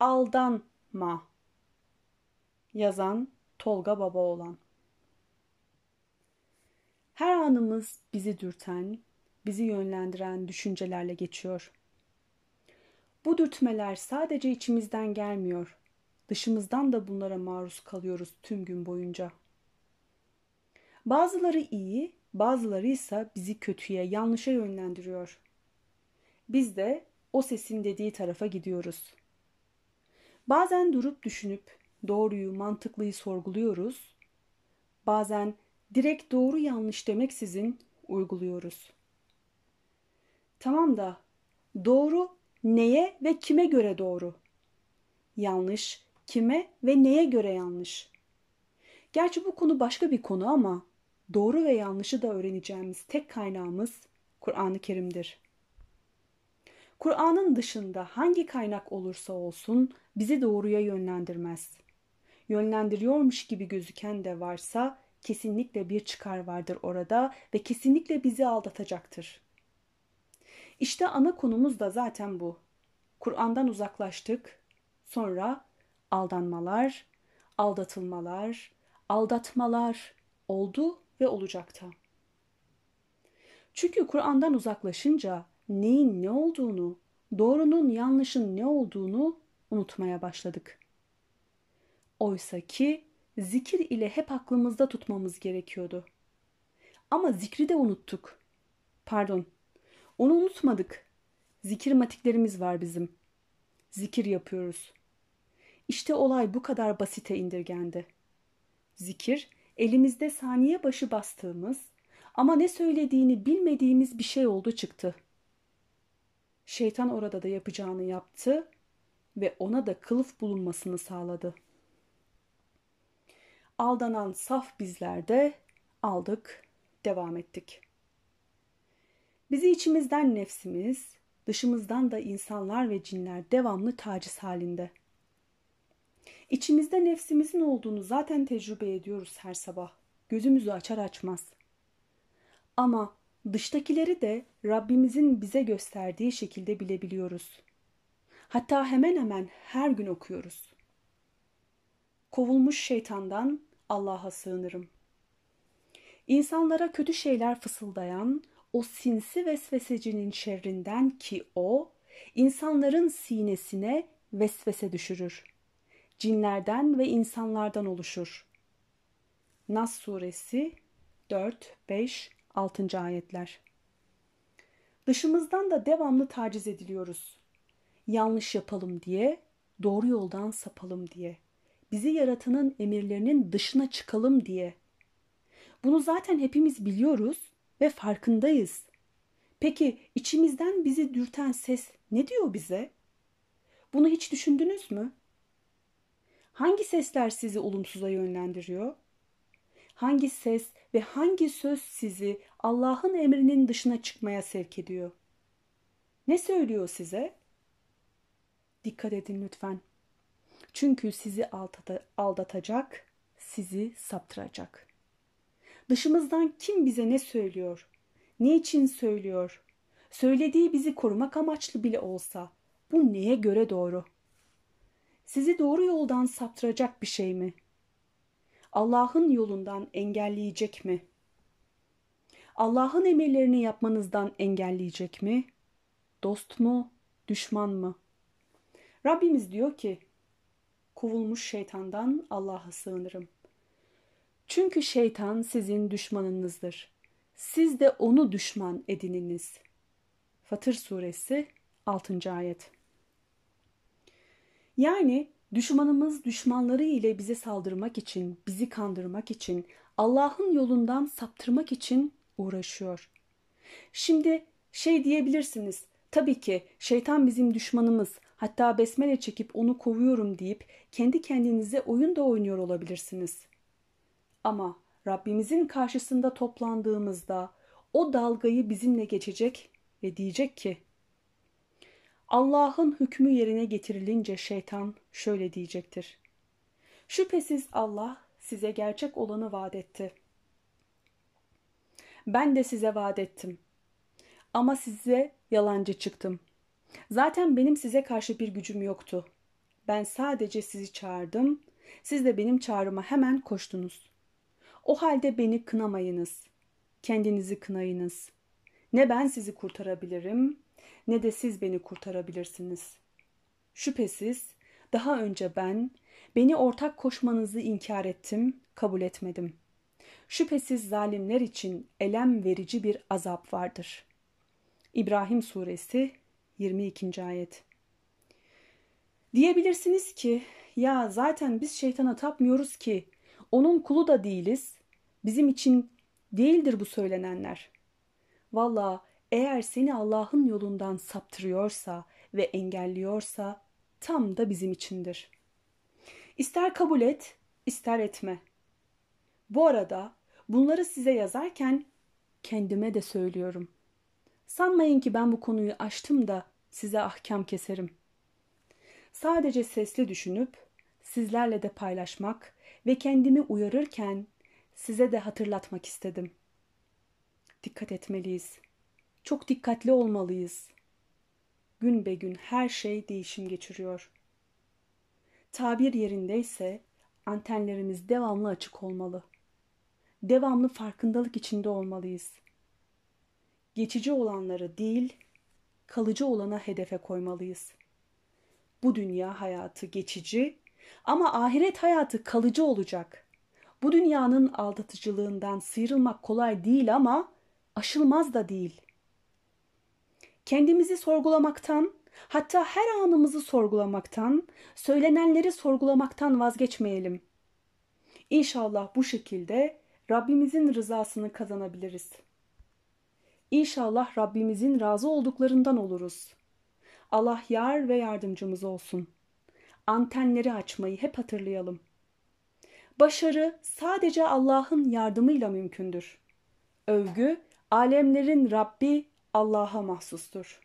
aldanma. Yazan Tolga Babaoğlan Her anımız bizi dürten, bizi yönlendiren düşüncelerle geçiyor. Bu dürtmeler sadece içimizden gelmiyor. Dışımızdan da bunlara maruz kalıyoruz tüm gün boyunca. Bazıları iyi, bazıları ise bizi kötüye, yanlışa yönlendiriyor. Biz de o sesin dediği tarafa gidiyoruz. Bazen durup düşünüp doğruyu, mantıklıyı sorguluyoruz. Bazen direkt doğru yanlış demeksizin uyguluyoruz. Tamam da doğru neye ve kime göre doğru? Yanlış kime ve neye göre yanlış? Gerçi bu konu başka bir konu ama doğru ve yanlışı da öğreneceğimiz tek kaynağımız Kur'an-ı Kerim'dir. Kur'an'ın dışında hangi kaynak olursa olsun bizi doğruya yönlendirmez. Yönlendiriyormuş gibi gözüken de varsa kesinlikle bir çıkar vardır orada ve kesinlikle bizi aldatacaktır. İşte ana konumuz da zaten bu. Kur'an'dan uzaklaştık. Sonra aldanmalar, aldatılmalar, aldatmalar oldu ve olacakta. Çünkü Kur'an'dan uzaklaşınca neyin ne olduğunu, doğrunun yanlışın ne olduğunu unutmaya başladık. Oysa ki zikir ile hep aklımızda tutmamız gerekiyordu. Ama zikri de unuttuk. Pardon, onu unutmadık. Zikir matiklerimiz var bizim. Zikir yapıyoruz. İşte olay bu kadar basite indirgendi. Zikir, elimizde saniye başı bastığımız ama ne söylediğini bilmediğimiz bir şey oldu çıktı.'' Şeytan orada da yapacağını yaptı ve ona da kılıf bulunmasını sağladı. Aldanan saf bizler de aldık, devam ettik. Bizi içimizden nefsimiz, dışımızdan da insanlar ve cinler devamlı taciz halinde. İçimizde nefsimizin olduğunu zaten tecrübe ediyoruz her sabah. Gözümüzü açar açmaz. Ama dıştakileri de Rabbimizin bize gösterdiği şekilde bilebiliyoruz. Hatta hemen hemen her gün okuyoruz. Kovulmuş şeytandan Allah'a sığınırım. İnsanlara kötü şeyler fısıldayan o sinsi vesvesecinin şerrinden ki o, insanların sinesine vesvese düşürür. Cinlerden ve insanlardan oluşur. Nas suresi 4, 5, 6. ayetler. Dışımızdan da devamlı taciz ediliyoruz. Yanlış yapalım diye, doğru yoldan sapalım diye. Bizi yaratanın emirlerinin dışına çıkalım diye. Bunu zaten hepimiz biliyoruz ve farkındayız. Peki içimizden bizi dürten ses ne diyor bize? Bunu hiç düşündünüz mü? Hangi sesler sizi olumsuza yönlendiriyor? hangi ses ve hangi söz sizi Allah'ın emrinin dışına çıkmaya sevk ediyor? Ne söylüyor size? Dikkat edin lütfen. Çünkü sizi aldatacak, sizi saptıracak. Dışımızdan kim bize ne söylüyor? Ne için söylüyor? Söylediği bizi korumak amaçlı bile olsa bu neye göre doğru? Sizi doğru yoldan saptıracak bir şey mi?'' Allah'ın yolundan engelleyecek mi? Allah'ın emirlerini yapmanızdan engelleyecek mi? Dost mu, düşman mı? Rabbimiz diyor ki, kovulmuş şeytandan Allah'a sığınırım. Çünkü şeytan sizin düşmanınızdır. Siz de onu düşman edininiz. Fatır suresi 6. ayet. Yani Düşmanımız düşmanları ile bize saldırmak için, bizi kandırmak için, Allah'ın yolundan saptırmak için uğraşıyor. Şimdi şey diyebilirsiniz. Tabii ki şeytan bizim düşmanımız. Hatta besmele çekip onu kovuyorum deyip kendi kendinize oyun da oynuyor olabilirsiniz. Ama Rabbimizin karşısında toplandığımızda o dalgayı bizimle geçecek ve diyecek ki Allah'ın hükmü yerine getirilince şeytan şöyle diyecektir. Şüphesiz Allah size gerçek olanı vaat etti. Ben de size vaat ettim. Ama size yalancı çıktım. Zaten benim size karşı bir gücüm yoktu. Ben sadece sizi çağırdım. Siz de benim çağrıma hemen koştunuz. O halde beni kınamayınız. Kendinizi kınayınız. Ne ben sizi kurtarabilirim ne de siz beni kurtarabilirsiniz. Şüphesiz daha önce ben beni ortak koşmanızı inkar ettim, kabul etmedim. Şüphesiz zalimler için elem verici bir azap vardır. İbrahim Suresi 22. ayet. Diyebilirsiniz ki ya zaten biz şeytana tapmıyoruz ki onun kulu da değiliz. Bizim için değildir bu söylenenler. Valla eğer seni Allah'ın yolundan saptırıyorsa ve engelliyorsa tam da bizim içindir. İster kabul et, ister etme. Bu arada bunları size yazarken kendime de söylüyorum. Sanmayın ki ben bu konuyu açtım da size ahkam keserim. Sadece sesli düşünüp sizlerle de paylaşmak ve kendimi uyarırken size de hatırlatmak istedim. Dikkat etmeliyiz. Çok dikkatli olmalıyız. Gün be gün her şey değişim geçiriyor. Tabir yerindeyse antenlerimiz devamlı açık olmalı. Devamlı farkındalık içinde olmalıyız. Geçici olanları değil, kalıcı olana hedefe koymalıyız. Bu dünya hayatı geçici ama ahiret hayatı kalıcı olacak. Bu dünyanın aldatıcılığından sıyrılmak kolay değil ama aşılmaz da değil. Kendimizi sorgulamaktan, hatta her anımızı sorgulamaktan, söylenenleri sorgulamaktan vazgeçmeyelim. İnşallah bu şekilde Rabbimizin rızasını kazanabiliriz. İnşallah Rabbimizin razı olduklarından oluruz. Allah yar ve yardımcımız olsun. Antenleri açmayı hep hatırlayalım. Başarı sadece Allah'ın yardımıyla mümkündür. Övgü alemlerin Rabbi Allah'a mahsustur.